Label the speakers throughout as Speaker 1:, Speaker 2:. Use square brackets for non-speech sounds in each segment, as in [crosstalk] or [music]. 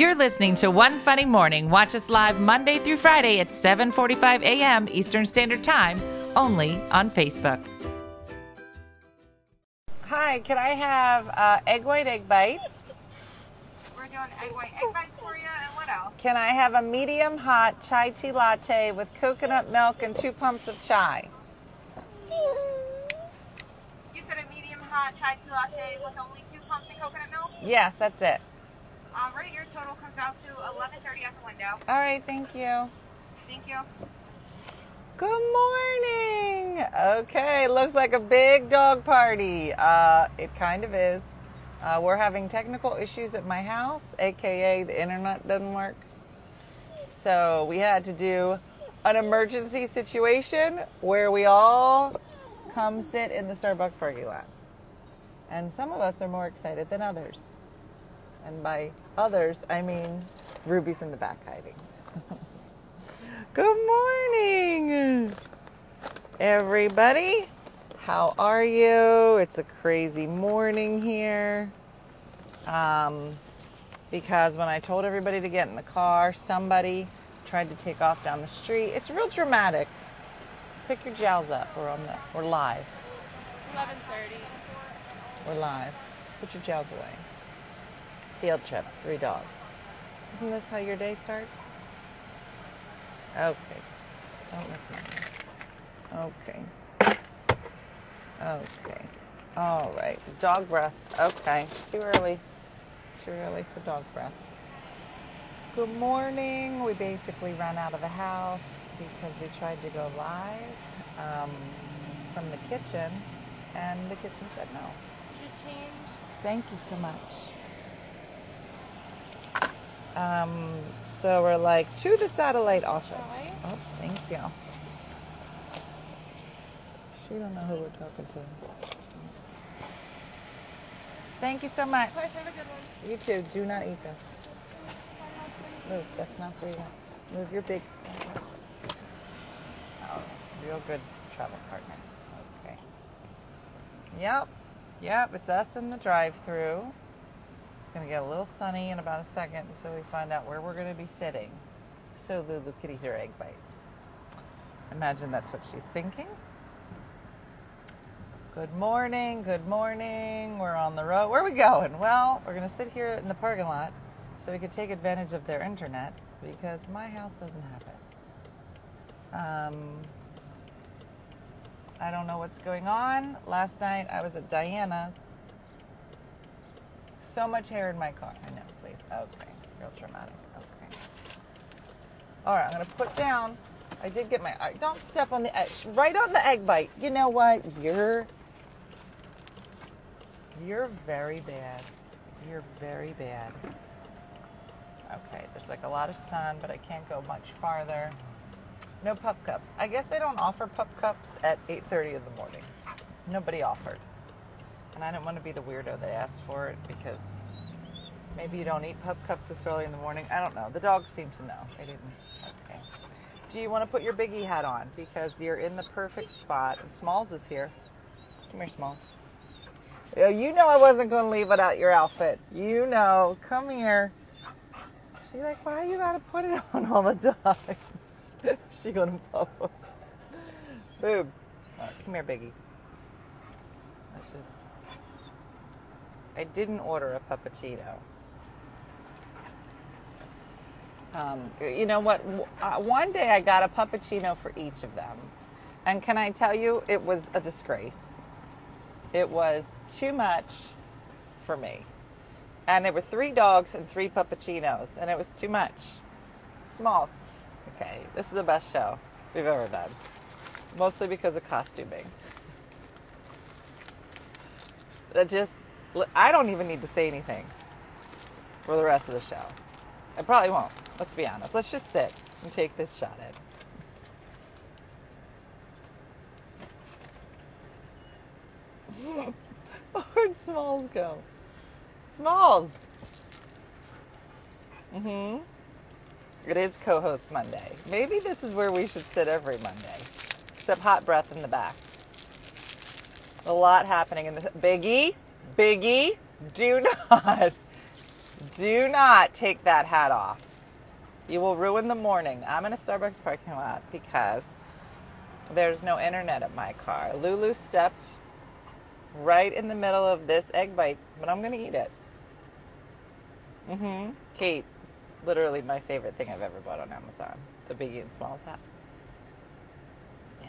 Speaker 1: You're listening to One Funny Morning. Watch us live Monday through Friday at 7:45 a.m. Eastern Standard Time, only on Facebook.
Speaker 2: Hi, can I have uh, egg white egg bites?
Speaker 3: We're doing egg white egg bites for you, and what else?
Speaker 2: Can I have a medium hot chai tea latte with coconut milk and two pumps of chai?
Speaker 3: You said a medium hot chai tea latte with only two pumps of coconut milk.
Speaker 2: Yes, that's it.
Speaker 3: All right, your total comes out to 11:30 at the window.
Speaker 2: All right, thank you.
Speaker 3: Thank you.
Speaker 2: Good morning. Okay, looks like a big dog party. Uh, it kind of is. Uh, we're having technical issues at my house, aka the internet doesn't work. So we had to do an emergency situation where we all come sit in the Starbucks parking lot. And some of us are more excited than others. And by others, I mean Ruby's in the back hiding. [laughs] Good morning, everybody. How are you? It's a crazy morning here. Um, because when I told everybody to get in the car, somebody tried to take off down the street. It's real dramatic. Pick your jowls up. We're on the. We're live.
Speaker 3: 11:30.
Speaker 2: We're live. Put your jowls away. Field trip. Three dogs. Isn't this how your day starts? Okay. Don't look at me. Okay. Okay. All right. Dog breath. Okay. Too early. Too early for dog breath. Good morning. We basically ran out of the house because we tried to go live um, from the kitchen, and the kitchen said no.
Speaker 3: Should change.
Speaker 2: Thank you so much. Um, so we're like to the satellite office. Oh, thank you. She don't know who we're talking to. Thank you so much.
Speaker 3: Guys, have a good one.
Speaker 2: You too. Do not eat this. Move. That's not for you. Move your big. Oh, real good travel partner. Okay. Yep. Yep. It's us in the drive-through. It's gonna get a little sunny in about a second until we find out where we're gonna be sitting. So Lulu could eat her egg bites. Imagine that's what she's thinking. Good morning, good morning. We're on the road. Where are we going? Well, we're going to sit here in the parking lot so we could take advantage of their internet because my house doesn't have it. Um, I don't know what's going on. Last night I was at Diana's. So much hair in my car. I know, please. Okay, real dramatic. Okay. All right, I'm going to put down. I did get my. Don't step on the edge. Right on the egg bite. You know what? You're you're very bad. You're very bad. Okay, there's like a lot of sun, but I can't go much farther. No pup cups. I guess they don't offer pup cups at 8:30 in the morning. Nobody offered. And I didn't want to be the weirdo that asked for it because maybe you don't eat pup cups this early in the morning. I don't know. The dogs seem to know. They didn't. Okay. Do you want to put your biggie hat on because you're in the perfect spot? And Smalls is here. Come here, Smalls. Oh, you know I wasn't going to leave without your outfit. You know. Come here. She's like, why you got to put it on all the time? [laughs] she going to follow. Boob. All right, come here, Biggie. Let's just. I didn't order a puppuccino. Um, you know what? Uh, one day I got a puppuccino for each of them. And can I tell you, it was a disgrace. It was too much for me. And there were three dogs and three puppuccinos, and it was too much. Smalls. Okay, this is the best show we've ever done. Mostly because of costuming. That just, I don't even need to say anything for the rest of the show. I probably won't. Let's be honest. Let's just sit and take this shot in. [laughs] Where'd Smalls go? Smalls. Mm-hmm. It is co-host Monday. Maybe this is where we should sit every Monday. Except hot breath in the back. A lot happening in the Biggie. Biggie, do not. [laughs] Do not take that hat off. You will ruin the morning. I'm in a Starbucks parking lot because there's no internet at my car. Lulu stepped right in the middle of this egg bite, but I'm going to eat it. Mm-hmm. Kate, it's literally my favorite thing I've ever bought on Amazon. The Biggie and Smalls hat. Yeah.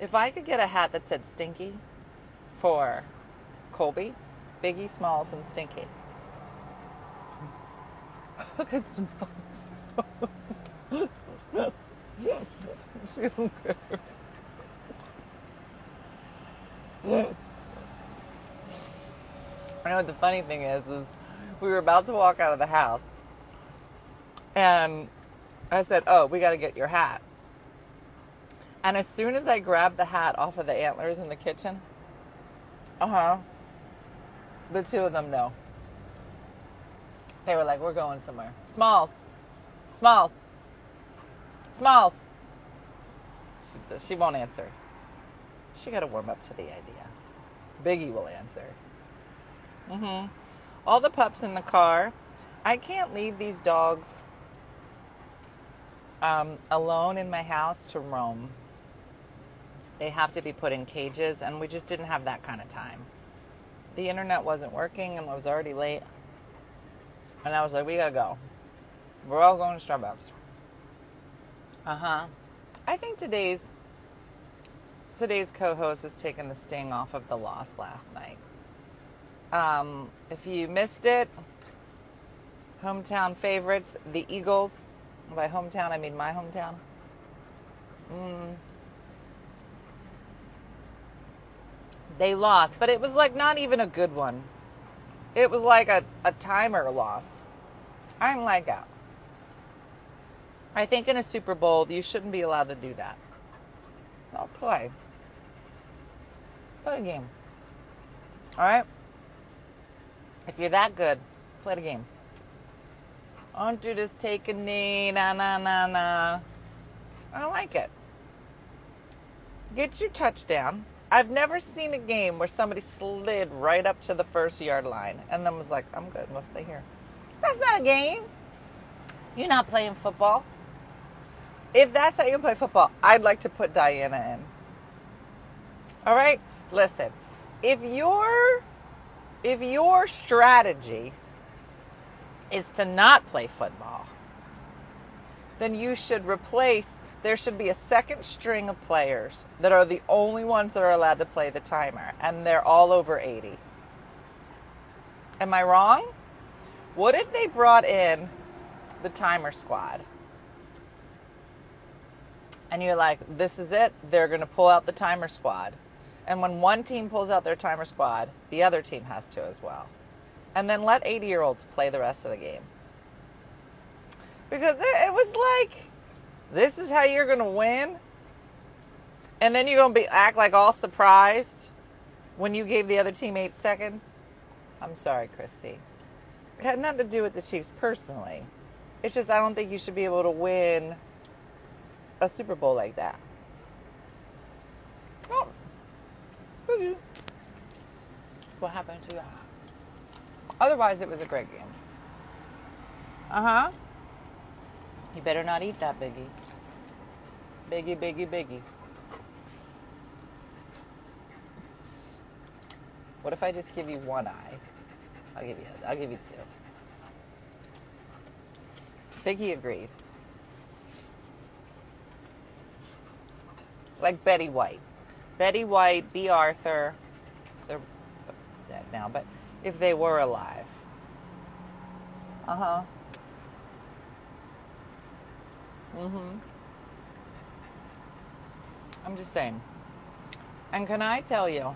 Speaker 2: If I could get a hat that said Stinky for Colby, Biggie, Smalls, and Stinky. Look at Smalls. she don't care. I know what the funny thing is, is we were about to walk out of the house, and I said, "Oh, we got to get your hat." And as soon as I grabbed the hat off of the antlers in the kitchen, uh huh, the two of them know. They were like, "We're going somewhere." Smalls, Smalls, Smalls. She, she won't answer. She got to warm up to the idea. Biggie will answer. Mm-hmm. All the pups in the car. I can't leave these dogs um, alone in my house to roam. They have to be put in cages, and we just didn't have that kind of time. The internet wasn't working, and I was already late. And I was like, we gotta go. We're all going to Starbucks. Uh huh. I think today's today's co-host has taken the sting off of the loss last night. Um, if you missed it, hometown favorites, the Eagles. By hometown, I mean my hometown. Mm. They lost, but it was like not even a good one. It was like a, a timer loss. I'm like out. I think in a Super Bowl, you shouldn't be allowed to do that. I'll play. Play a game. All right? If you're that good, play the game. Don't do this take a knee, na na na na. I don't like it. Get your touchdown. I've never seen a game where somebody slid right up to the first yard line and then was like, I'm good, we'll stay here. That's not a game. You're not playing football. If that's how you play football, I'd like to put Diana in. All right? Listen, if your if your strategy is to not play football, then you should replace there should be a second string of players that are the only ones that are allowed to play the timer and they're all over 80. Am I wrong? What if they brought in the timer squad? And you're like, this is it. They're going to pull out the timer squad. And when one team pulls out their timer squad, the other team has to as well. And then let 80 year olds play the rest of the game. Because it was like, this is how you're going to win? And then you're going to be act like all surprised when you gave the other team eight seconds? I'm sorry, Christy. It had nothing to do with the Chiefs personally. It's just I don't think you should be able to win a Super Bowl like that. Oh. What happened to that? Otherwise, it was a great game. Uh huh. You better not eat that, Biggie. Biggie, Biggie, Biggie. What if I just give you one eye? I'll give you. I'll give you two. Biggie agrees. Like Betty White. Betty White, Bea Arthur, they're dead now, but if they were alive. Uh huh. Mm hmm. I'm just saying. And can I tell you?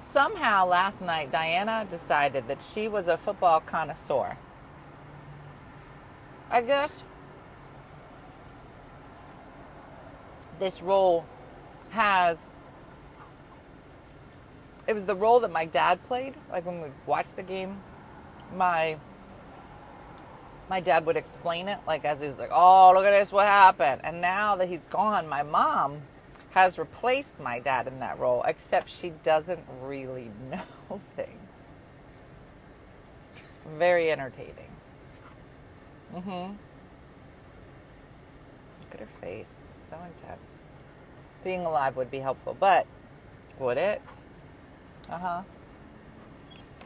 Speaker 2: Somehow last night, Diana decided that she was a football connoisseur. I guess this role has it was the role that my dad played like when we watched the game my my dad would explain it like as he was like oh look at this what happened and now that he's gone my mom has replaced my dad in that role except she doesn't really [laughs] know things Very entertaining. Mm-hmm. Look at her face. So intense. Being alive would be helpful, but would it? Uh-huh.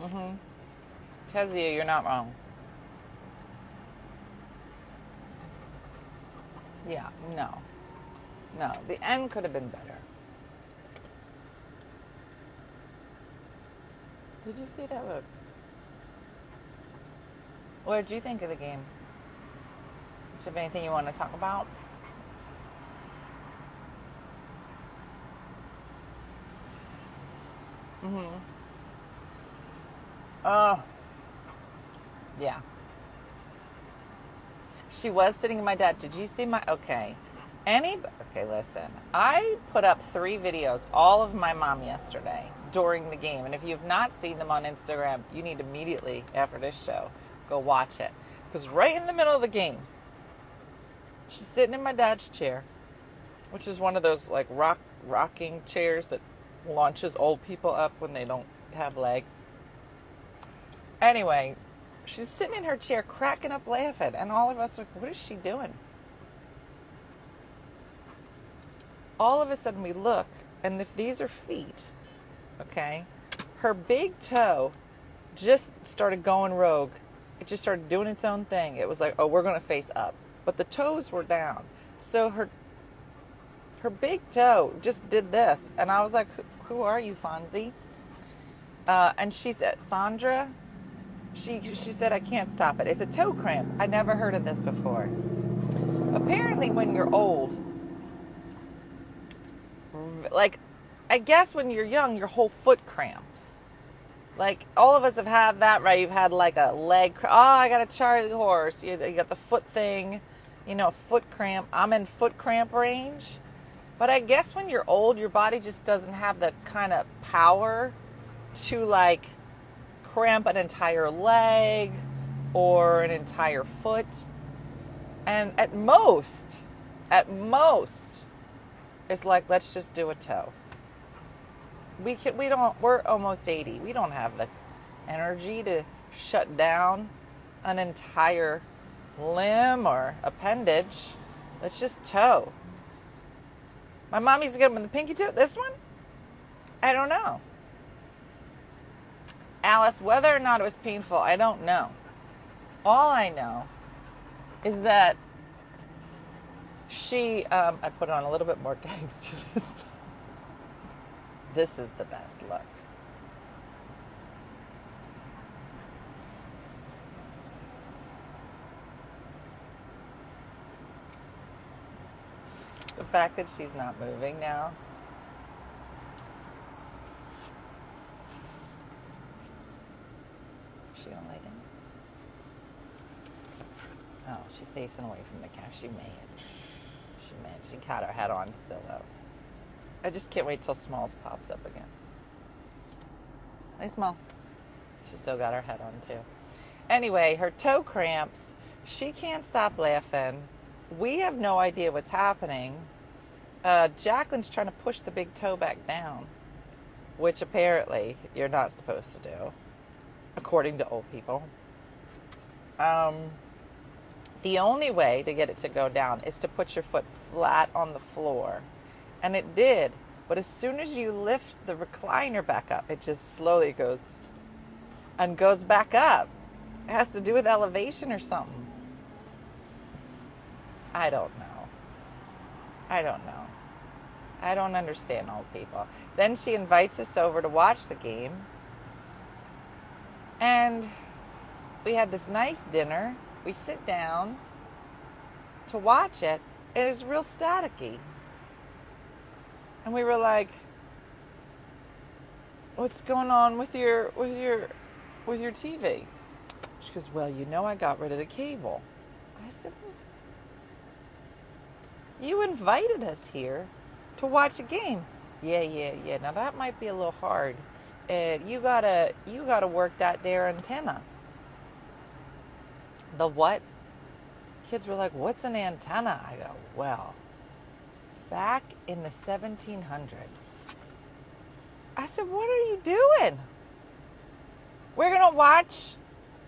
Speaker 2: Mm-hmm. Kezia, you're not wrong. Yeah, no. No, the end could have been better. Did you see that look? What did you think of the game? Do you have anything you want to talk about? Mm-hmm. Oh. Yeah. She was sitting in my dad. Did you see my okay. Any okay, listen. I put up three videos, all of my mom yesterday during the game. And if you've not seen them on Instagram, you need immediately after this show go watch it. Because right in the middle of the game, she's sitting in my dad's chair, which is one of those like rock rocking chairs that launches old people up when they don't have legs. Anyway, she's sitting in her chair cracking up laughing, and all of us are like, what is she doing? All of a sudden we look, and if these are feet, okay, her big toe just started going rogue. It just started doing its own thing. It was like, oh, we're going to face up. But the toes were down. So her her big toe just did this. And I was like, who are you, Fonzie? Uh, and she said, Sandra, she, she said, I can't stop it. It's a toe cramp. I never heard of this before. Apparently, when you're old, like, I guess when you're young, your whole foot cramps. Like, all of us have had that, right? You've had like a leg, cramp. oh, I got a Charlie horse. You, you got the foot thing, you know, foot cramp. I'm in foot cramp range. But I guess when you're old, your body just doesn't have the kind of power to like cramp an entire leg or an entire foot. And at most, at most, it's like let's just do a toe. We can we don't we're almost 80. We don't have the energy to shut down an entire limb or appendage. Let's just toe. My mom to get them the pinky toe. This one? I don't know. Alice, whether or not it was painful, I don't know. All I know is that she, um, I put on a little bit more [laughs] gangster this time. This is the best look. The fact that she's not moving now. She gonna lay down? She's facing away from the cat. She mad. She mad. She got her head on still though. I just can't wait till Smalls pops up again. Hey Smalls. She still got her head on too. Anyway, her toe cramps. She can't stop laughing we have no idea what's happening. Uh, Jacqueline's trying to push the big toe back down, which apparently you're not supposed to do, according to old people. Um, the only way to get it to go down is to put your foot flat on the floor. And it did. But as soon as you lift the recliner back up, it just slowly goes and goes back up. It has to do with elevation or something. I don't know. I don't know. I don't understand old people. Then she invites us over to watch the game. And we had this nice dinner. We sit down to watch it. And It is real staticky. And we were like, What's going on with your with your with your TV? She goes, Well, you know I got rid of the cable. I said, you invited us here to watch a game. Yeah, yeah, yeah. Now that might be a little hard. Uh, you gotta, you gotta work that there antenna. The what? Kids were like, "What's an antenna?" I go, "Well, back in the 1700s." I said, "What are you doing?" We're gonna watch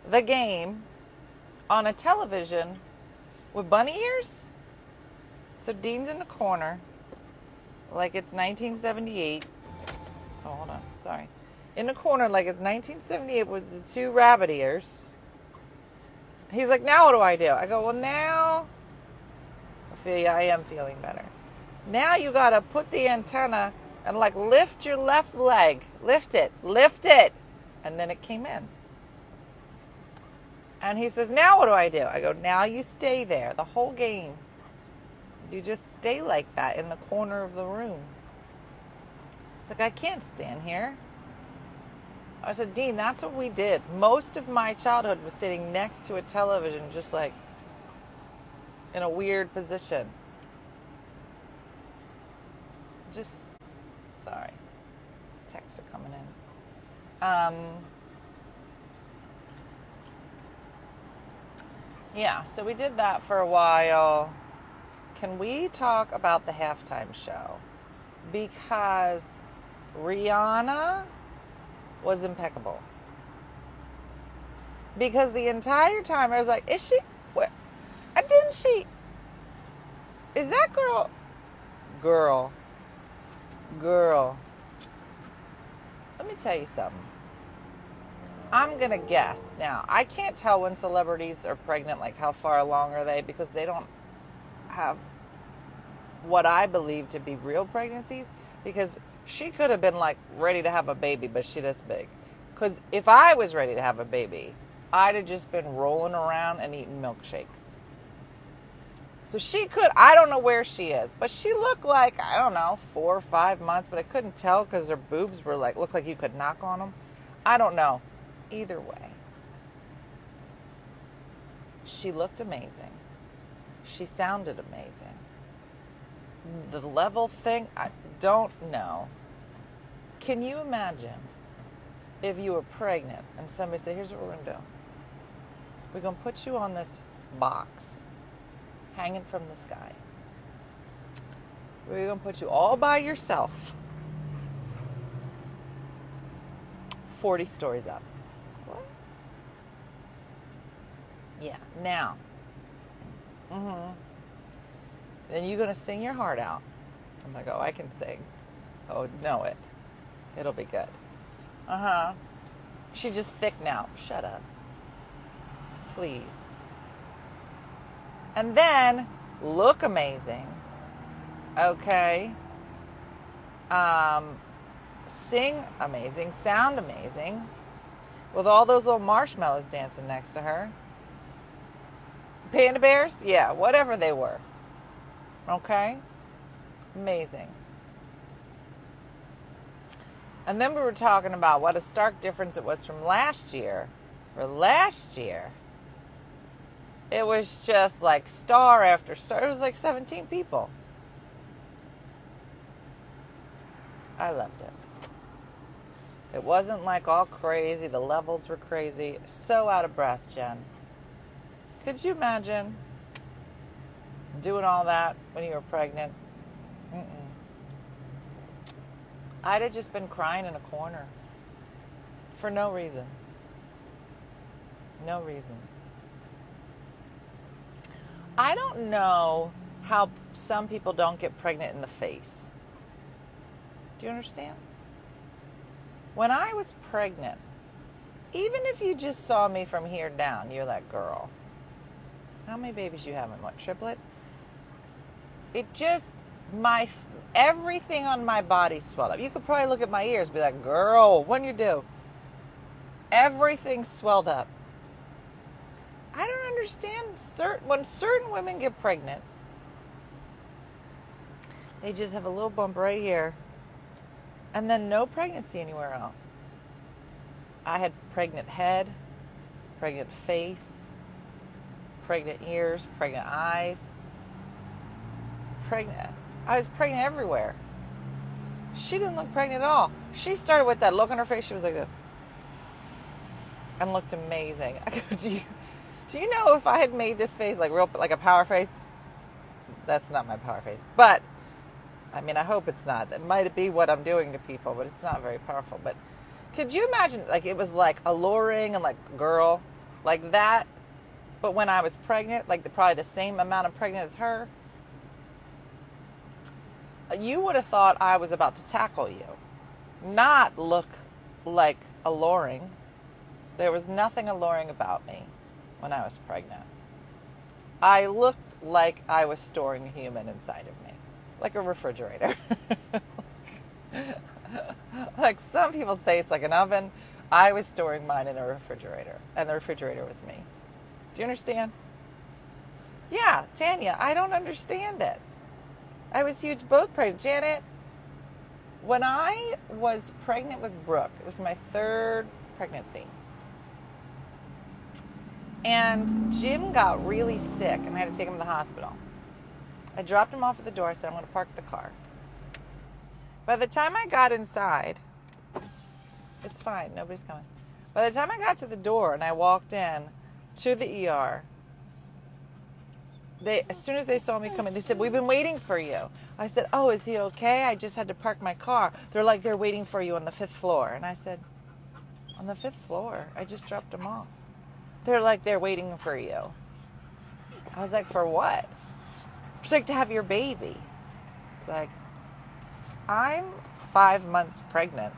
Speaker 2: the game on a television with bunny ears. So Dean's in the corner, like it's 1978. Oh, hold on. Sorry. In the corner, like it's 1978, with the two rabbit ears. He's like, now what do I do? I go, well, now I feel yeah, I am feeling better. Now you gotta put the antenna and like lift your left leg, lift it, lift it, and then it came in. And he says, now what do I do? I go, now you stay there the whole game. You just stay like that in the corner of the room. It's like I can't stand here. I said, Dean, that's what we did. Most of my childhood was sitting next to a television, just like in a weird position. Just, sorry. Texts are coming in. Um, yeah, so we did that for a while. Can we talk about the halftime show? Because Rihanna was impeccable. Because the entire time I was like, is she? What? Didn't she? Is that girl? Girl. Girl. Let me tell you something. I'm going to guess. Now, I can't tell when celebrities are pregnant, like how far along are they, because they don't have what I believe to be real pregnancies. Because she could have been like ready to have a baby, but she this big. Because if I was ready to have a baby, I'd have just been rolling around and eating milkshakes. So she could, I don't know where she is, but she looked like, I don't know, four or five months, but I couldn't tell because her boobs were like, looked like you could knock on them. I don't know. Either way, she looked amazing. She sounded amazing. The level thing, I don't know. Can you imagine if you were pregnant and somebody said, here's what we're going to do we're going to put you on this box hanging from the sky. We're going to put you all by yourself 40 stories up. What? Yeah, now. Mm-hmm. Then you're going to sing your heart out. I'm like, oh, I can sing. Oh, know it. It'll be good. Uh huh. She's just thick now. Shut up. Please. And then look amazing. Okay. Um, sing amazing. Sound amazing. With all those little marshmallows dancing next to her. Panda bears? Yeah, whatever they were. Okay? Amazing. And then we were talking about what a stark difference it was from last year. For last year, it was just like star after star. It was like 17 people. I loved it. It wasn't like all crazy. The levels were crazy. So out of breath, Jen. Could you imagine doing all that when you were pregnant? Mm-mm. I'd have just been crying in a corner for no reason. No reason. I don't know how some people don't get pregnant in the face. Do you understand? When I was pregnant, even if you just saw me from here down, you're that girl. How many babies you having? What triplets? It just my everything on my body swelled up. You could probably look at my ears, and be like, "Girl, when you do?" Everything swelled up. I don't understand certain when certain women get pregnant, they just have a little bump right here, and then no pregnancy anywhere else. I had pregnant head, pregnant face, pregnant ears, pregnant eyes, pregnant. I was pregnant everywhere. She didn't look pregnant at all. She started with that look on her face. She was like this, and looked amazing. [laughs] I go, do you, do you know if I had made this face like real, like a power face? That's not my power face, but I mean, I hope it's not. That might be what I'm doing to people, but it's not very powerful. But could you imagine, like, it was like alluring and like, girl, like that. But when I was pregnant, like the, probably the same amount of pregnant as her, you would have thought I was about to tackle you, not look like alluring. There was nothing alluring about me when I was pregnant. I looked like I was storing a human inside of me, like a refrigerator. [laughs] like some people say it's like an oven. I was storing mine in a refrigerator, and the refrigerator was me. Do you understand? Yeah, Tanya, I don't understand it. I was huge both pregnant. Janet, when I was pregnant with Brooke, it was my third pregnancy. And Jim got really sick, and I had to take him to the hospital. I dropped him off at the door. I said, I'm going to park the car. By the time I got inside, it's fine, nobody's coming. By the time I got to the door and I walked in to the ER, they as soon as they saw me coming, they said, "We've been waiting for you." I said, "Oh, is he okay? I just had to park my car." They're like, "They're waiting for you on the fifth floor," and I said, "On the fifth floor? I just dropped him off." They're like, "They're waiting for you." I was like, "For what?" She's like, "To have your baby." It's like, I'm five months pregnant.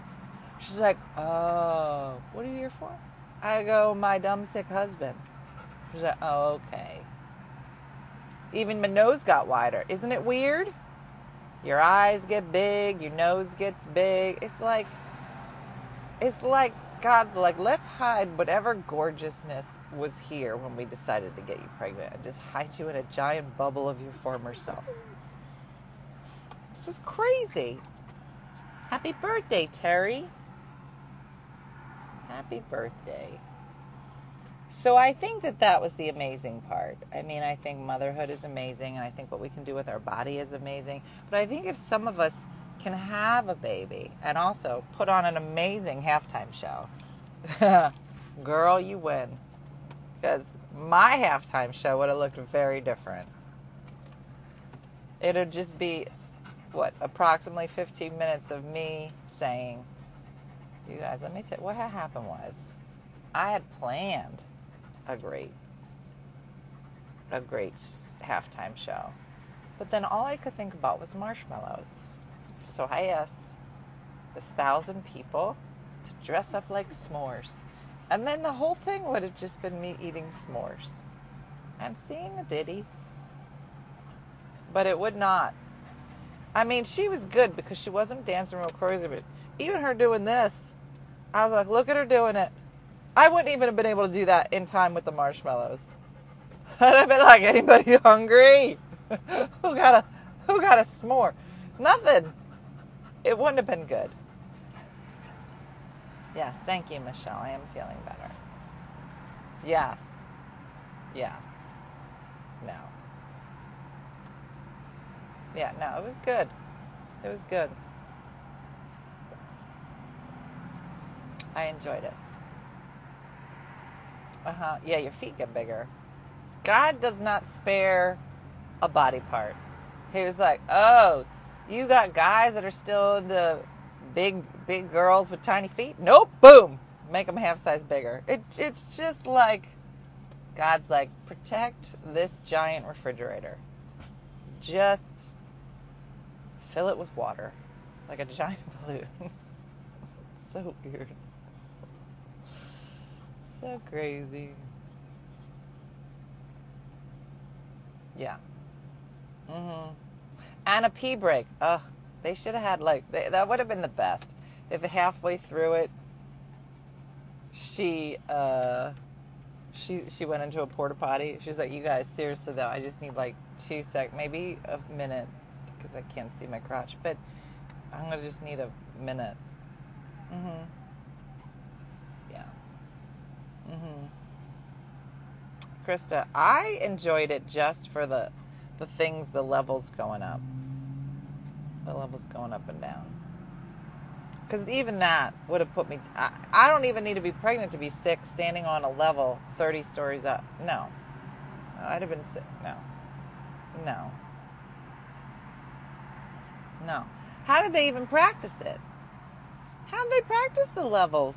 Speaker 2: She's like, "Oh, what are you here for?" I go, "My dumb sick husband." She's like, "Oh, okay." Even my nose got wider. Isn't it weird? Your eyes get big, your nose gets big. It's like, it's like God's like, let's hide whatever gorgeousness was here when we decided to get you pregnant and just hide you in a giant bubble of your former self. It's just crazy. Happy birthday, Terry. Happy birthday. So I think that that was the amazing part. I mean, I think motherhood is amazing, and I think what we can do with our body is amazing. But I think if some of us can have a baby and also put on an amazing halftime show, [laughs] girl, you win. Because my halftime show would have looked very different. It'd just be, what, approximately 15 minutes of me saying, you guys, let me say, what happened was I had planned a great a great halftime show. But then all I could think about was marshmallows. So I asked this thousand people to dress up like s'mores. And then the whole thing would have just been me eating s'mores and seeing a ditty. But it would not. I mean, she was good because she wasn't dancing real crazy, but even her doing this, I was like, look at her doing it. I wouldn't even have been able to do that in time with the marshmallows. [laughs] I'd have been like, anybody hungry? [laughs] who got a who got a s'more? Nothing. It wouldn't have been good. Yes, thank you, Michelle. I am feeling better. Yes. Yes. No. Yeah, no, it was good. It was good. I enjoyed it. Uh huh. Yeah, your feet get bigger. God does not spare a body part. He was like, oh, you got guys that are still into big, big girls with tiny feet? Nope. Boom. Make them half size bigger. It, it's just like God's like, protect this giant refrigerator. Just fill it with water like a giant [laughs] balloon. [laughs] so weird. So crazy. Yeah. Mm-hmm. And a pee break. Ugh. They should have had like they, that would have been the best if halfway through it she uh she she went into a porta potty. She's like, "You guys, seriously though, I just need like two sec, maybe a minute, because I can't see my crotch. But I'm gonna just need a minute." Mhm. Mhm. Krista, I enjoyed it just for the the things, the levels going up, the levels going up and down. Because even that would have put me. I, I don't even need to be pregnant to be sick standing on a level 30 stories up. No. I'd have been sick. No. No. No. How did they even practice it? How did they practice the levels?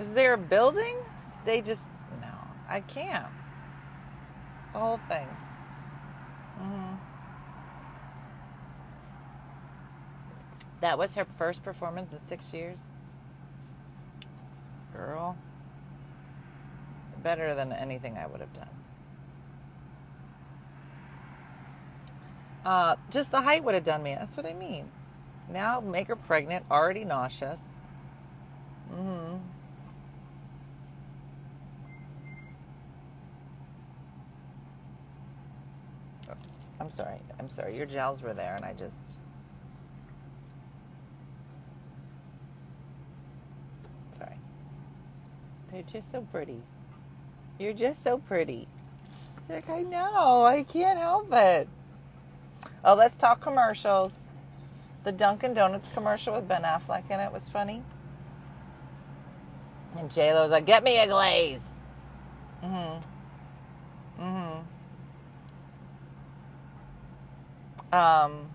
Speaker 2: Is there a building? They just no, I can't. The whole thing. hmm That was her first performance in six years. Girl. Better than anything I would have done. Uh, just the height would have done me. That's what I mean. Now make her pregnant, already nauseous. hmm I'm sorry. I'm sorry. Your gels were there, and I just. Sorry. They're just so pretty. You're just so pretty. Like, I know. I can't help it. Oh, let's talk commercials. The Dunkin' Donuts commercial with Ben Affleck in it was funny. And J Lo was like, "Get me a glaze." Mhm. Mhm. Um,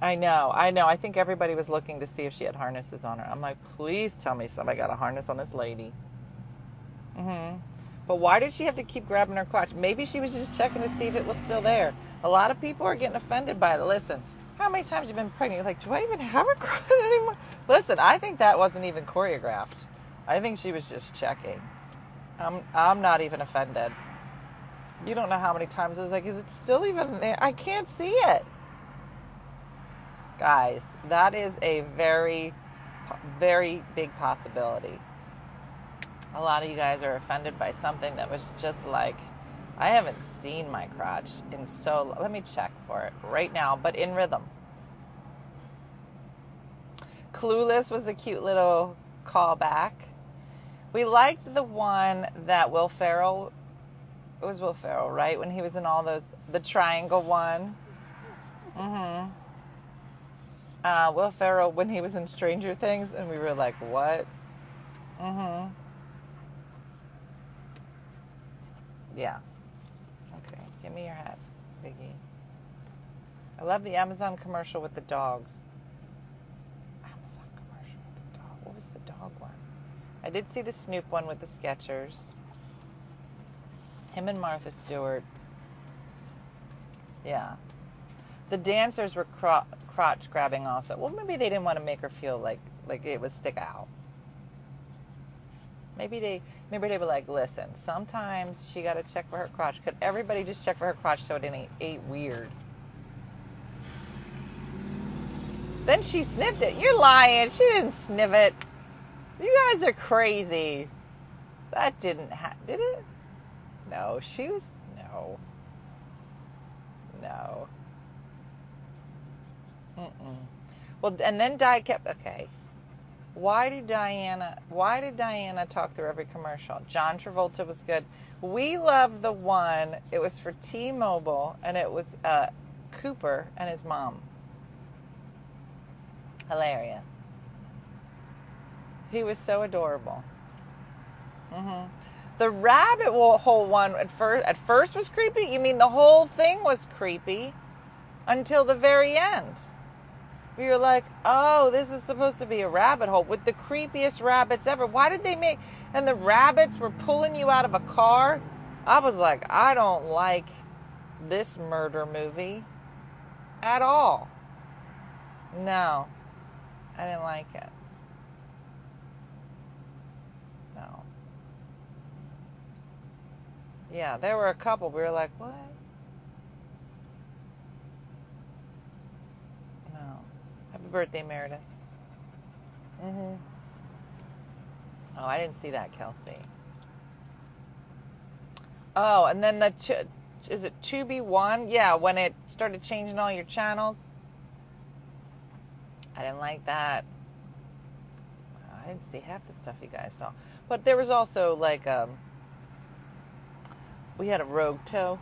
Speaker 2: I know, I know. I think everybody was looking to see if she had harnesses on her. I'm like, please tell me somebody got a harness on this lady. Mm-hmm. But why did she have to keep grabbing her crotch? Maybe she was just checking to see if it was still there. A lot of people are getting offended by it. Listen, how many times have you been pregnant? You're like, do I even have a [laughs] crotch anymore? Listen, I think that wasn't even choreographed. I think she was just checking. I'm, I'm not even offended. You don't know how many times I was like, is it still even there? I can't see it. Guys, that is a very, very big possibility. A lot of you guys are offended by something that was just like, I haven't seen my crotch in so. Let me check for it right now, but in rhythm. Clueless was a cute little callback. We liked the one that Will Ferrell. It was Will Ferrell, right? When he was in all those, the triangle one. Mm-hmm. Uh, Will Ferrell when he was in Stranger Things, and we were like, what? Mm-hmm. Yeah. Okay, give me your hat, Biggie. I love the Amazon commercial with the dogs. Amazon commercial with the dog. What was the dog one? I did see the Snoop one with the Skechers. Him and Martha Stewart. Yeah. The dancers were cro- crotch grabbing also. Well, maybe they didn't want to make her feel like like it would stick out. Maybe they maybe they were like, listen, sometimes she got to check for her crotch. Could everybody just check for her crotch so it didn't ate weird? Then she sniffed it. You're lying. She didn't sniff it. You guys are crazy. That didn't happen, did it? No, she was no. No. Mm-mm. Well, and then Di kept okay. Why did Diana? Why did Diana talk through every commercial? John Travolta was good. We loved the one. It was for T-Mobile, and it was uh, Cooper and his mom. Hilarious. He was so adorable. hmm The rabbit hole one at first at first was creepy. You mean the whole thing was creepy until the very end. We were like, oh, this is supposed to be a rabbit hole with the creepiest rabbits ever. Why did they make and the rabbits were pulling you out of a car? I was like, I don't like this murder movie at all. No. I didn't like it. No. Yeah, there were a couple. We were like, what? No. Happy birthday, Meredith. Mm-hmm. Oh, I didn't see that, Kelsey. Oh, and then the ch- is it Tubi One? Yeah, when it started changing all your channels. I didn't like that. I didn't see half the stuff you guys saw. But there was also like um we had a rogue toe.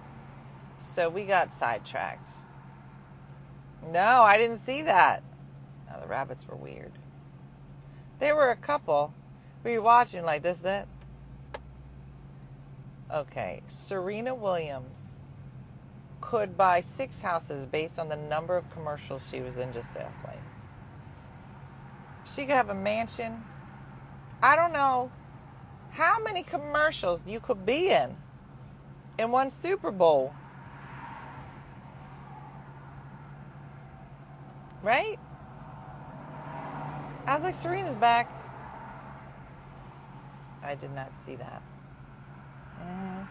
Speaker 2: So we got sidetracked. No, I didn't see that. No, the rabbits were weird. There were a couple. We were watching like this, that. Okay, Serena Williams could buy six houses based on the number of commercials she was in just night. She could have a mansion. I don't know How many commercials you could be in in one Super Bowl? Right? I was like, Serena's back. I did not see that. Mhm.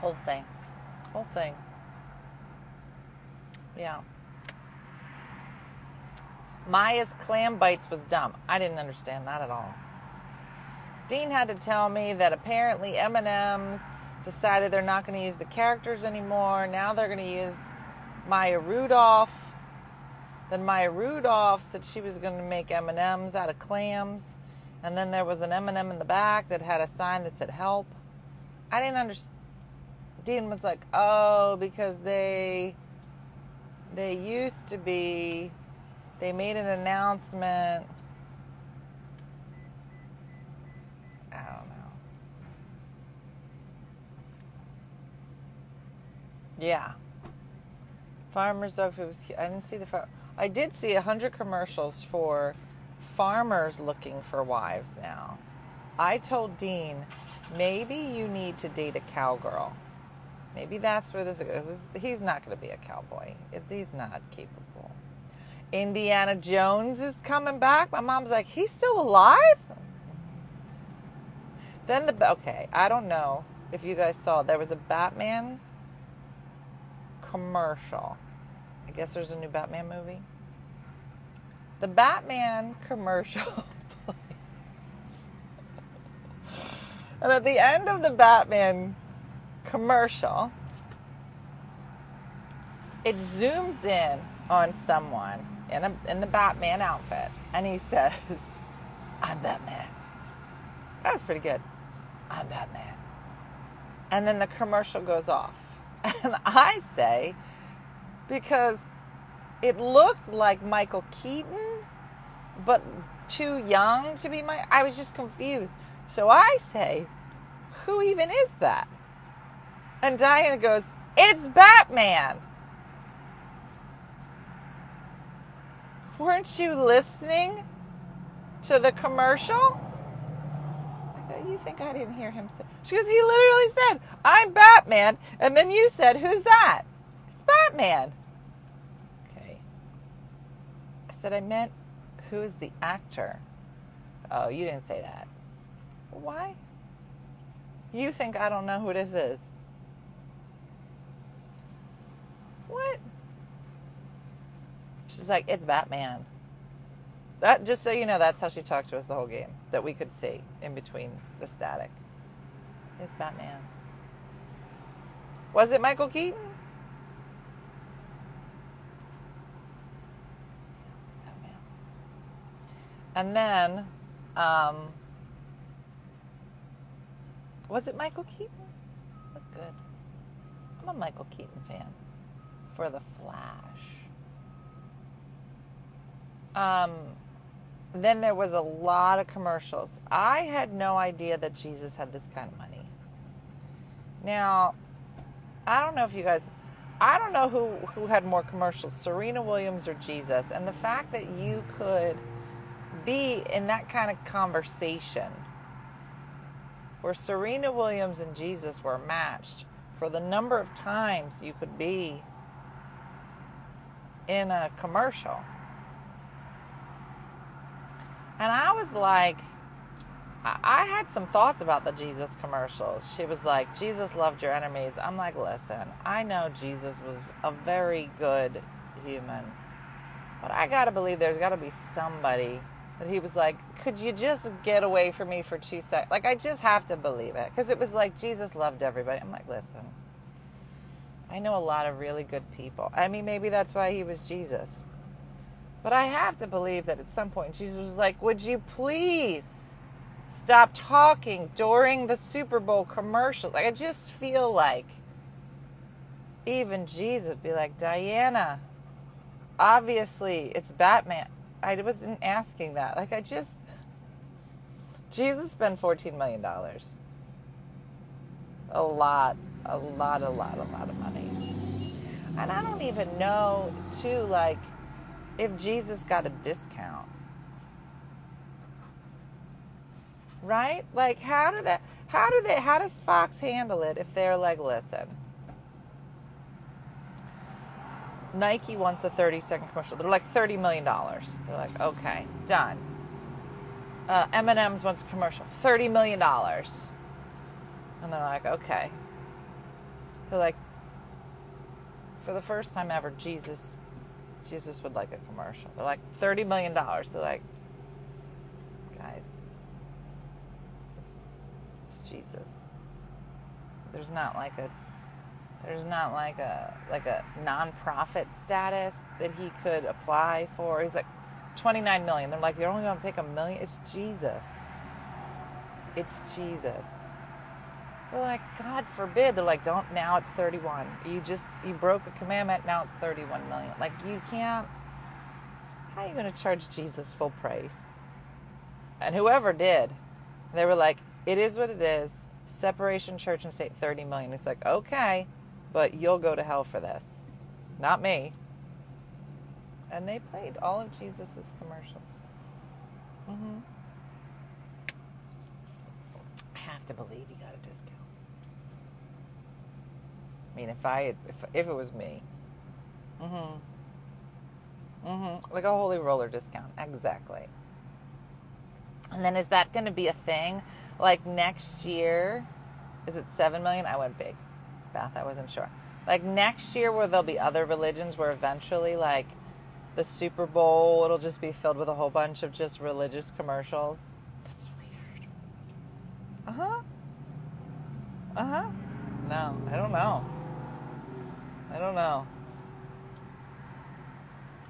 Speaker 2: Whole thing. Whole thing. Yeah. Maya's clam bites was dumb. I didn't understand that at all. Dean had to tell me that apparently M&M's decided they're not going to use the characters anymore. Now they're going to use Maya Rudolph. Then Maya Rudolph said she was going to make M&M's out of clams, and then there was an M&M in the back that had a sign that said "Help." I didn't understand. Dean was like, "Oh, because they they used to be they made an announcement. I don't know. Yeah. Farmers dog food was. I didn't see the far. I did see a hundred commercials for farmers looking for wives. Now, I told Dean, maybe you need to date a cowgirl. Maybe that's where this goes. He's not going to be a cowboy. If He's not capable. Indiana Jones is coming back. My mom's like, he's still alive? Then the okay, I don't know if you guys saw there was a Batman commercial. I guess there's a new Batman movie. The Batman commercial. [laughs] and at the end of the Batman commercial, it zooms in on someone in a in the Batman outfit, and he says, "I'm Batman." That was pretty good. I'm Batman. And then the commercial goes off, and I say, because it looked like Michael Keaton, but too young to be my. I was just confused. So I say, who even is that? And Diana goes, it's Batman. Weren't you listening to the commercial? Go, You think I didn't hear him say? She goes, He literally said, I'm Batman. And then you said, Who's that? It's Batman. Okay. I said, I meant, who's the actor? Oh, you didn't say that. Why? You think I don't know who this is? What? She's like, it's Batman. That just so you know, that's how she talked to us the whole game. That we could see in between the static. It's Batman. Was it Michael Keaton? Batman. And then, um, was it Michael Keaton? Look good. I'm a Michael Keaton fan for The Flash. Um, then there was a lot of commercials. I had no idea that Jesus had this kind of money. Now, I don't know if you guys, I don't know who who had more commercials, Serena Williams or Jesus. And the fact that you could be in that kind of conversation where Serena Williams and Jesus were matched for the number of times you could be in a commercial. And I was like, I had some thoughts about the Jesus commercials. She was like, Jesus loved your enemies. I'm like, listen, I know Jesus was a very good human, but I gotta believe there's gotta be somebody that he was like, could you just get away from me for two seconds? Like, I just have to believe it. Because it was like, Jesus loved everybody. I'm like, listen, I know a lot of really good people. I mean, maybe that's why he was Jesus. But I have to believe that at some point Jesus was like, Would you please stop talking during the Super Bowl commercial? Like, I just feel like even Jesus would be like, Diana, obviously it's Batman. I wasn't asking that. Like, I just. Jesus spent $14 million. A lot, a lot, a lot, a lot of money. And I don't even know, too, like, if Jesus got a discount. right? Like, how do that? How do they? How does Fox handle it if they're like, listen? Nike wants a 30 second commercial. They're like 30 million dollars. They're like, okay, done. Uh, M&M's wants a commercial, 30 million dollars. And they're like, okay. They're like, for the first time ever, Jesus, Jesus would like a commercial. They're like, 30 million dollars. They're like, guys, it's, it's Jesus. There's not like a there's not like a like a nonprofit status that he could apply for. He's like 29 million. They're like they're only going to take a million. It's Jesus. It's Jesus. They're like God forbid. They're like don't now it's 31. You just you broke a commandment. Now it's 31 million. Like you can't. How are you going to charge Jesus full price? And whoever did, they were like, it is what it is. Separation church and state 30 million. It's like, okay, but you'll go to hell for this. Not me. And they played all of Jesus's commercials. hmm I have to believe he got a discount. I mean, if I had, if, if it was me. mm-hmm, mm-hmm, Like a holy roller discount. Exactly. And then is that going to be a thing? Like next year, is it 7 million? I went big. Beth, I wasn't sure. Like next year, where there'll be other religions where eventually, like the Super Bowl, it'll just be filled with a whole bunch of just religious commercials. Uh huh. Uh huh. No, I don't know. I don't know.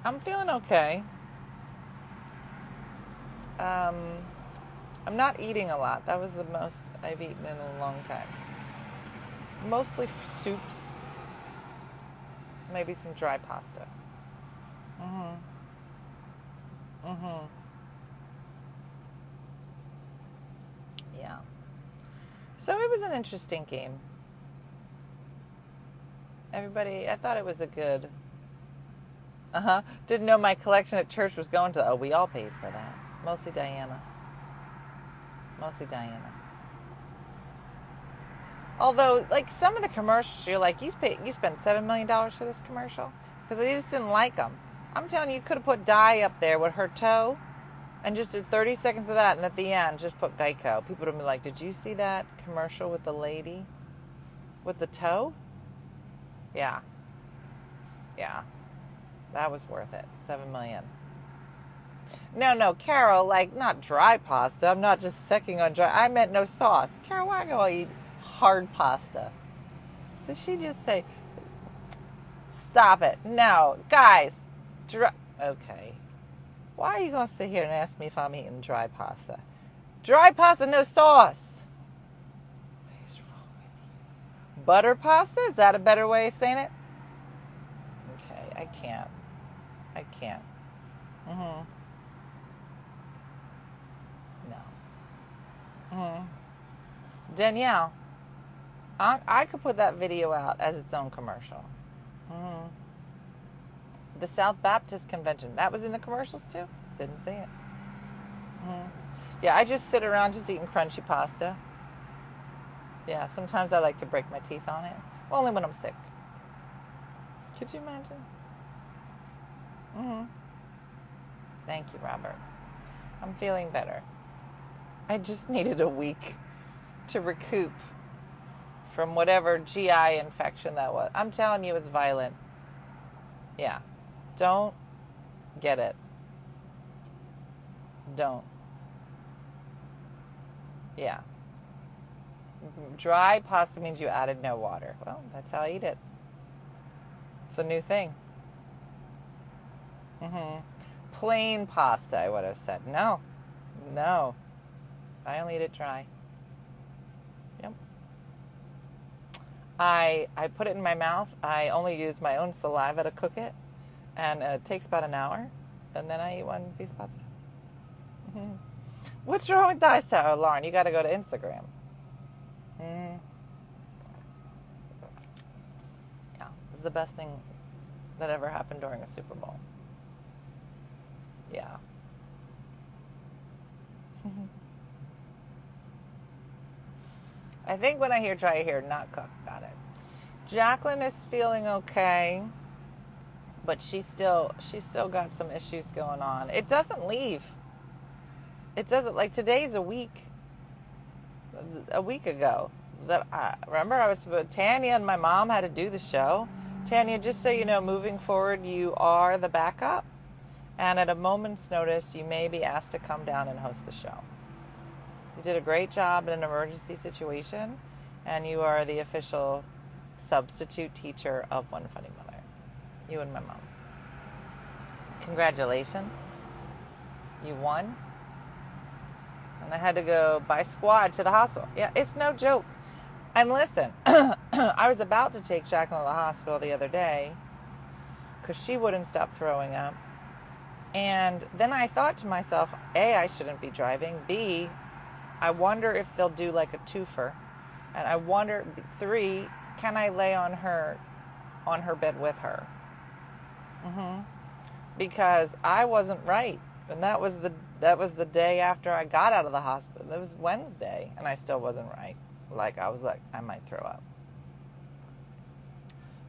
Speaker 2: I'm feeling okay. Um, I'm not eating a lot. That was the most I've eaten in a long time. Mostly soups. Maybe some dry pasta. Mhm. Mhm. Yeah. So it was an interesting game. Everybody, I thought it was a good. Uh huh. Didn't know my collection at church was going to. Oh, we all paid for that. Mostly Diana. Mostly Diana. Although, like some of the commercials, you're like, you pay, you spent seven million dollars for this commercial because I just didn't like them. I'm telling you, you could have put Di up there with her toe, and just did 30 seconds of that, and at the end, just put Geico. People would be like, "Did you see that commercial with the lady with the toe?" Yeah. Yeah. That was worth it. Seven million. No, no, Carol, like not dry pasta. I'm not just sucking on dry. I meant no sauce. Carol, why go eat hard pasta? Did she just say, stop it? No, guys, dry. Okay. Why are you going to sit here and ask me if I'm eating dry pasta? Dry pasta, no sauce. Butter pasta? Is that a better way of saying it? Okay, I can't. I can't. Mm-hmm. No. Mm-hmm. Danielle, I, I could put that video out as its own commercial. Mm-hmm. The South Baptist Convention. That was in the commercials too? Didn't see it. Mm-hmm. Yeah, I just sit around just eating crunchy pasta. Yeah, sometimes I like to break my teeth on it. Only when I'm sick. Could you imagine? Mm-hmm. Thank you, Robert. I'm feeling better. I just [laughs] needed a week to recoup from whatever GI infection that was. I'm telling you, it's violent. Yeah. Don't get it. Don't. Yeah. Dry pasta means you added no water. Well, that's how I eat it. It's a new thing. Mm hmm Plain pasta, I would have said. No. No. I only eat it dry. Yep. I I put it in my mouth. I only use my own saliva to cook it, and it takes about an hour, and then I eat one piece of pasta. hmm What's wrong with Dice Tower, Lauren? You got to go to Instagram. Mm. Yeah, it's the best thing that ever happened during a Super Bowl. Yeah. [laughs] I think when I hear try, I hear not cook. Got it. Jacqueline is feeling okay, but she's still she's still got some issues going on. It doesn't leave. It doesn't like today's a week. A week ago that I remember I was Tanya and my mom had to do the show. Tanya, just so you know, moving forward, you are the backup, and at a moment's notice, you may be asked to come down and host the show. You did a great job in an emergency situation, and you are the official substitute teacher of One Funny. You and my mom. Congratulations. You won. And I had to go by squad to the hospital. Yeah, it's no joke. And listen, [clears throat] I was about to take Jacqueline to the hospital the other day because she wouldn't stop throwing up. And then I thought to myself, A, I shouldn't be driving. B, I wonder if they'll do like a twofer. And I wonder, three, can I lay on her, on her bed with her? Mm-hmm. Because I wasn't right, and that was the that was the day after I got out of the hospital. It was Wednesday, and I still wasn't right. Like I was like I might throw up.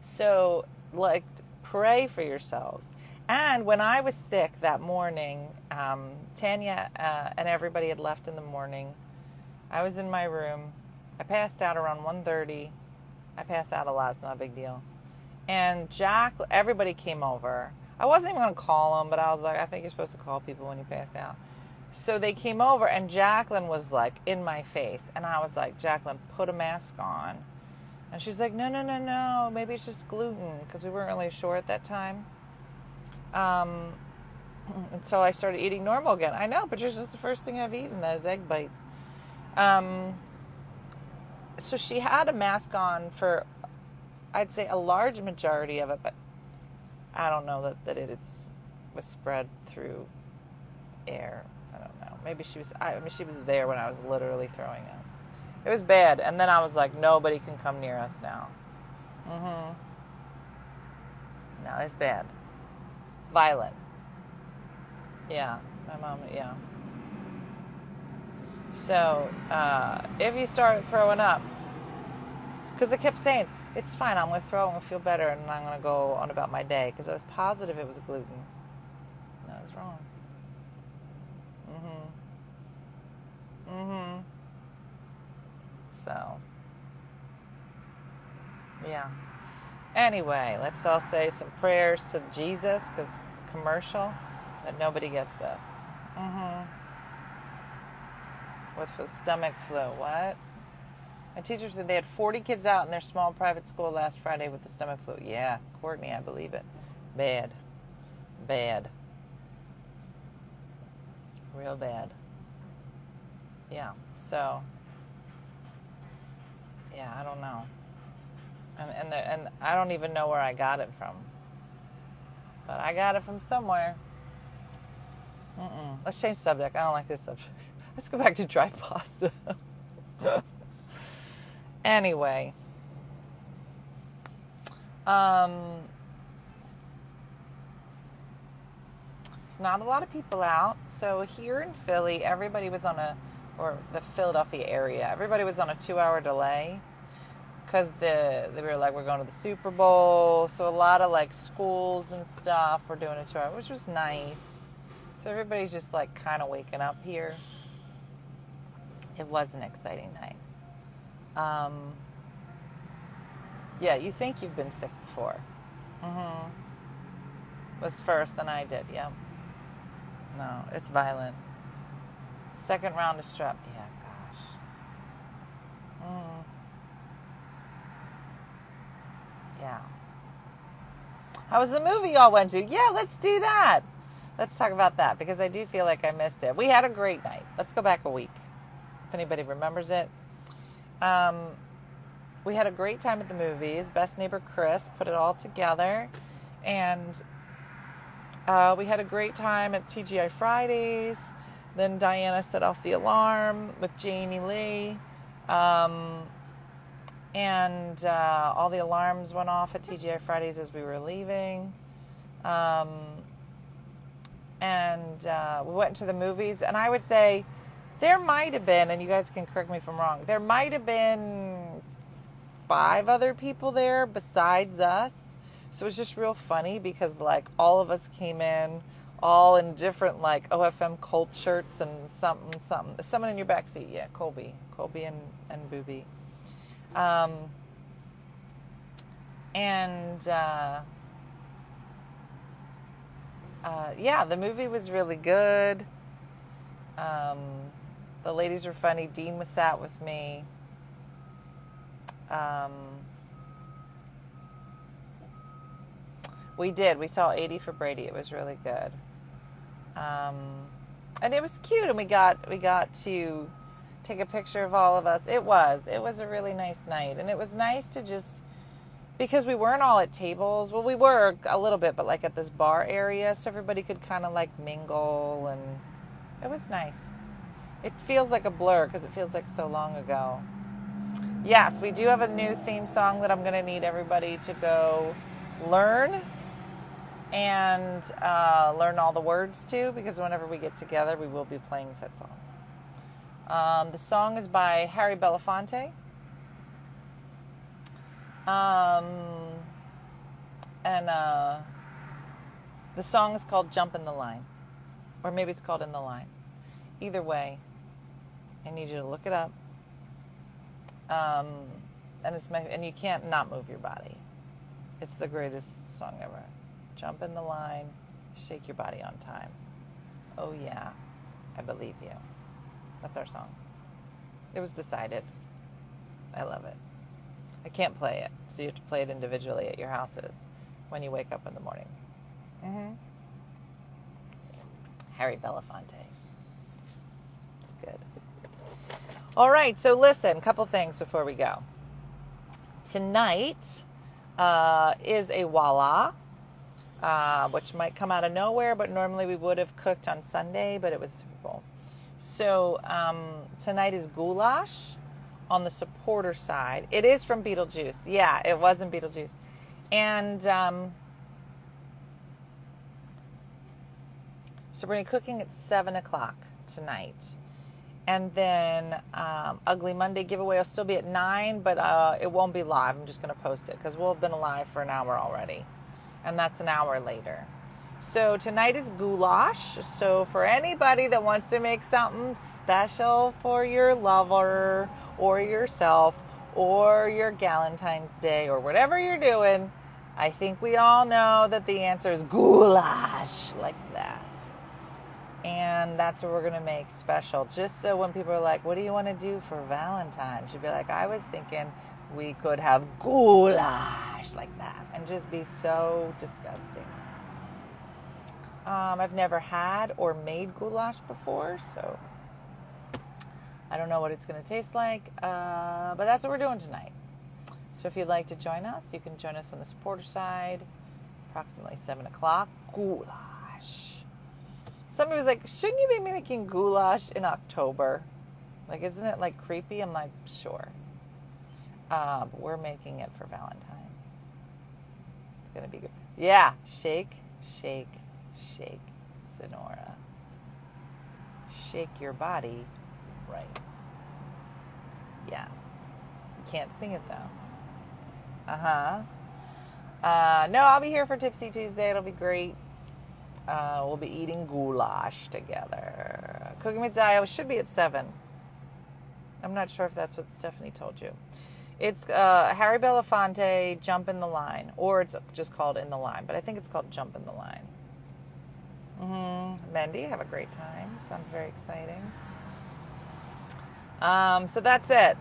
Speaker 2: So like pray for yourselves. And when I was sick that morning, um, Tanya uh, and everybody had left in the morning. I was in my room. I passed out around 1.30. I pass out a lot. It's not a big deal. And Jack, everybody came over. I wasn't even going to call them, but I was like, I think you're supposed to call people when you pass out. So they came over, and Jacqueline was like in my face. And I was like, Jacqueline, put a mask on. And she's like, no, no, no, no. Maybe it's just gluten because we weren't really sure at that time. Um, [clears throat] and so I started eating normal again. I know, but it's just the first thing I've eaten those egg bites. Um, so she had a mask on for, I'd say, a large majority of it, but I don't know that, that it it's, was spread through air. I don't know. Maybe she was, I, I mean, she was there when I was literally throwing up. It was bad. And then I was like, nobody can come near us now. Mm-hmm. No, it's bad. Violent. Yeah, my mom, yeah. So, uh, if you start throwing up, because I kept saying, it's fine, I'm going to throw, to feel better, and I'm going to go on about my day, because I was positive it was gluten. I was wrong. Mm-hmm. Mm-hmm. So, yeah. Anyway, let's all say some prayers to Jesus because commercial that nobody gets this. Mm-hmm. With the stomach flu. What? My teacher said they had 40 kids out in their small private school last Friday with the stomach flu. Yeah, Courtney, I believe it. Bad. Bad. Real bad. Yeah, so yeah, I don't know. And and, the, and I don't even know where I got it from. But I got it from somewhere. Mm-mm. Let's change subject. I don't like this subject. [laughs] Let's go back to dry pasta. [laughs] anyway. Um, not a lot of people out. So here in Philly, everybody was on a or the Philadelphia area. Everybody was on a two-hour delay because the they were like we're going to the Super Bowl, so a lot of like schools and stuff were doing a two-hour, which was nice. So everybody's just like kind of waking up here. It was an exciting night. Um, yeah, you think you've been sick before. Mm-hmm. Was first, than I did. Yep. No, it's violent. Second round of strep. Yeah, gosh. Mm. Yeah. How was the movie y'all went to? Yeah, let's do that. Let's talk about that because I do feel like I missed it. We had a great night. Let's go back a week if anybody remembers it. Um, we had a great time at the movies. Best Neighbor Chris put it all together. And uh, we had a great time at TGI Fridays. Then Diana set off the alarm with Janie Lee. Um, and uh, all the alarms went off at TGI Fridays as we were leaving. Um, and uh, we went to the movies. And I would say There might have been, and you guys can correct me if I'm wrong. There might have been five other people there besides us. So it was just real funny because like all of us came in all in different like OFM cult shirts and something something. Someone in your back seat, yeah, Colby, Colby and and Booby. Um, and uh, uh, yeah, the movie was really good. Um, the ladies were funny. Dean was sat with me. Um, we did. We saw 80 for Brady. It was really good. Um, and it was cute. And we got we got to take a picture of all of us. It was. It was a really nice night. And it was nice to just because we weren't all at tables. Well, we were a little bit, but like at this bar area, so everybody could kind of like mingle, and it was nice. It feels like a blur because it feels like so long ago. Yes, we do have a new theme song that I'm going to need everybody to go learn and uh, learn all the words to because whenever we get together, we will be playing that song. Um, the song is by Harry Belafonte. Um, and uh, the song is called Jump in the Line. Or maybe it's called In the Line. Either way, I need you to look it up. Um, and it's my and you can't not move your body. It's the greatest song ever. Jump in the line, shake your body on time. Oh yeah, I believe you. That's our song. It was decided. I love it. I can't play it, so you have to play it individually at your houses when you wake up in the morning. Mm-hmm. Harry Belafonte. All right, so listen, couple things before we go. Tonight uh, is a Walla, uh, which might come out of nowhere, but normally we would have cooked on Sunday, but it was Super Bowl. So um, tonight is goulash on the supporter side. It is from Beetlejuice. Yeah, it was in Beetlejuice. And um, so we're going to be cooking at 7 o'clock tonight. And then um, Ugly Monday giveaway will still be at 9, but uh, it won't be live. I'm just going to post it because we'll have been alive for an hour already. And that's an hour later. So tonight is goulash. So for anybody that wants to make something special for your lover or yourself or your Galentine's Day or whatever you're doing, I think we all know that the answer is goulash, like that. And that's what we're going to make special. Just so when people are like, what do you want to do for Valentine's? You'd be like, I was thinking we could have goulash, like that, and just be so disgusting. Um, I've never had or made goulash before, so I don't know what it's going to taste like, uh, but that's what we're doing tonight. So if you'd like to join us, you can join us on the supporter side, approximately 7 o'clock. Goulash. Somebody was like, shouldn't you be making goulash in October? Like, isn't it like creepy? I'm like, sure. Uh, we're making it for Valentine's. It's going to be good. Yeah, shake, shake, shake, Sonora. Shake your body right. Yes. You can't sing it though. Uh-huh. Uh, no, I'll be here for Tipsy Tuesday. It'll be great. Uh, we'll be eating goulash together. Cooking with Dio should be at 7. I'm not sure if that's what Stephanie told you. It's uh, Harry Belafonte, Jump in the Line, or it's just called In the Line, but I think it's called Jump in the Line. Mm-hmm. Mendy, have a great time. Sounds very exciting. Um, so that's it.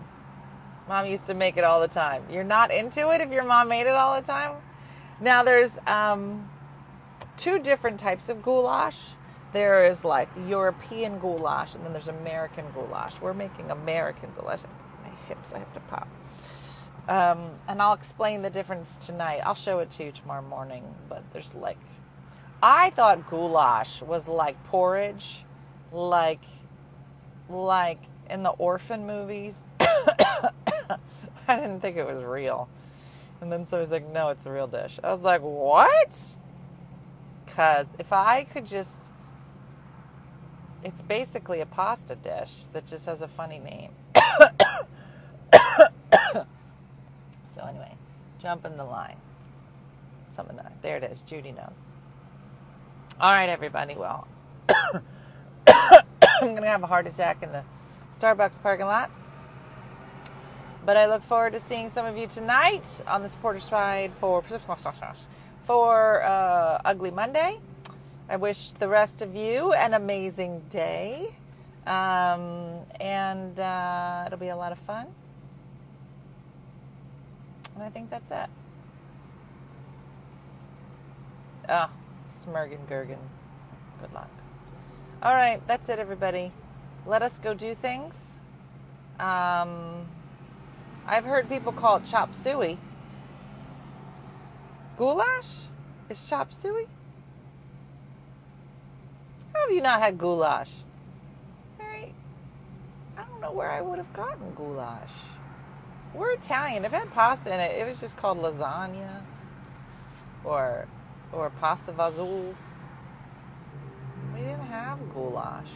Speaker 2: Mom used to make it all the time. You're not into it if your mom made it all the time? Now, there's um, two different types of goulash. There is like European goulash, and then there's American goulash. We're making American goulash. My hips, I have to pop. Um, and I'll explain the difference tonight. I'll show it to you tomorrow morning. But there's like, I thought goulash was like porridge, like, like in the orphan movies. [coughs] I didn't think it was real. And then somebody's like, no, it's a real dish. I was like, what? Because if I could just It's basically a pasta dish that just has a funny name. [coughs] so anyway, jump in the line. Something that there it is. Judy knows. All right, everybody. Well, [coughs] I'm gonna have a heart attack in the Starbucks parking lot. But I look forward to seeing some of you tonight on the supporter side for [laughs] for uh, Ugly Monday. I wish the rest of you an amazing day, um, and uh, it'll be a lot of fun. And I think that's it. Ah, Smurgen Gurgen. Good luck. All right, that's it, everybody. Let us go do things. Um, I've heard people call it chop suey. Goulash is chop suey? How have you not had goulash? Mary, I don't know where I would have gotten goulash. We're Italian. I've had pasta in it. It was just called lasagna or or pasta vazul. We didn't have goulash.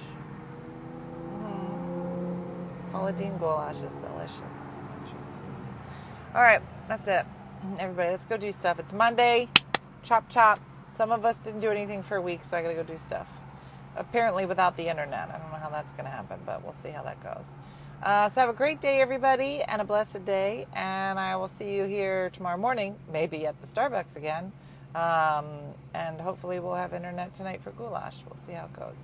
Speaker 2: Mm-hmm. Paula Deen goulash is delicious. Interesting. All right, that's it. Everybody, let's go do stuff. It's Monday. Chop chop. Some of us didn't do anything for a week, so I gotta go do stuff. Apparently, without the internet. I don't know how that's gonna happen, but we'll see how that goes. Uh, so have a great day, everybody, and a blessed day. And I will see you here tomorrow morning, maybe at the Starbucks again. Um, and hopefully, we'll have internet tonight for goulash. We'll see how it goes.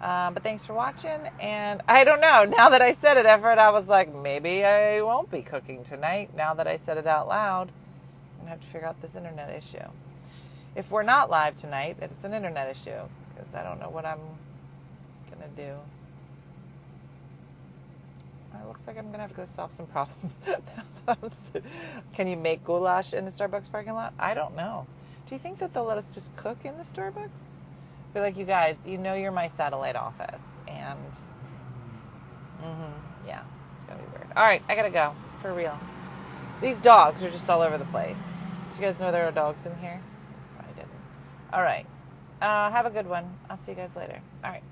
Speaker 2: Um, but thanks for watching. And [laughs] I don't know. Now that I said it, Everett, I was like, maybe I won't be cooking tonight. Now that I said it out loud, to have to figure out this internet issue. If we're not live tonight, it's an internet issue because I don't know what I'm going to do. It looks like I'm going to have to go solve some problems. [laughs] Can you make goulash in a Starbucks parking lot? I don't know. Do you think that they'll let us just cook in the Starbucks? Be like, you guys, you know you're my satellite office. And, mm-hmm, yeah, it's going to be weird. All right, I got to go. For real. These dogs are just all over the place. Did you guys know there are dogs in here? I didn't. All right. Uh, have a good one. I'll see you guys later. All right.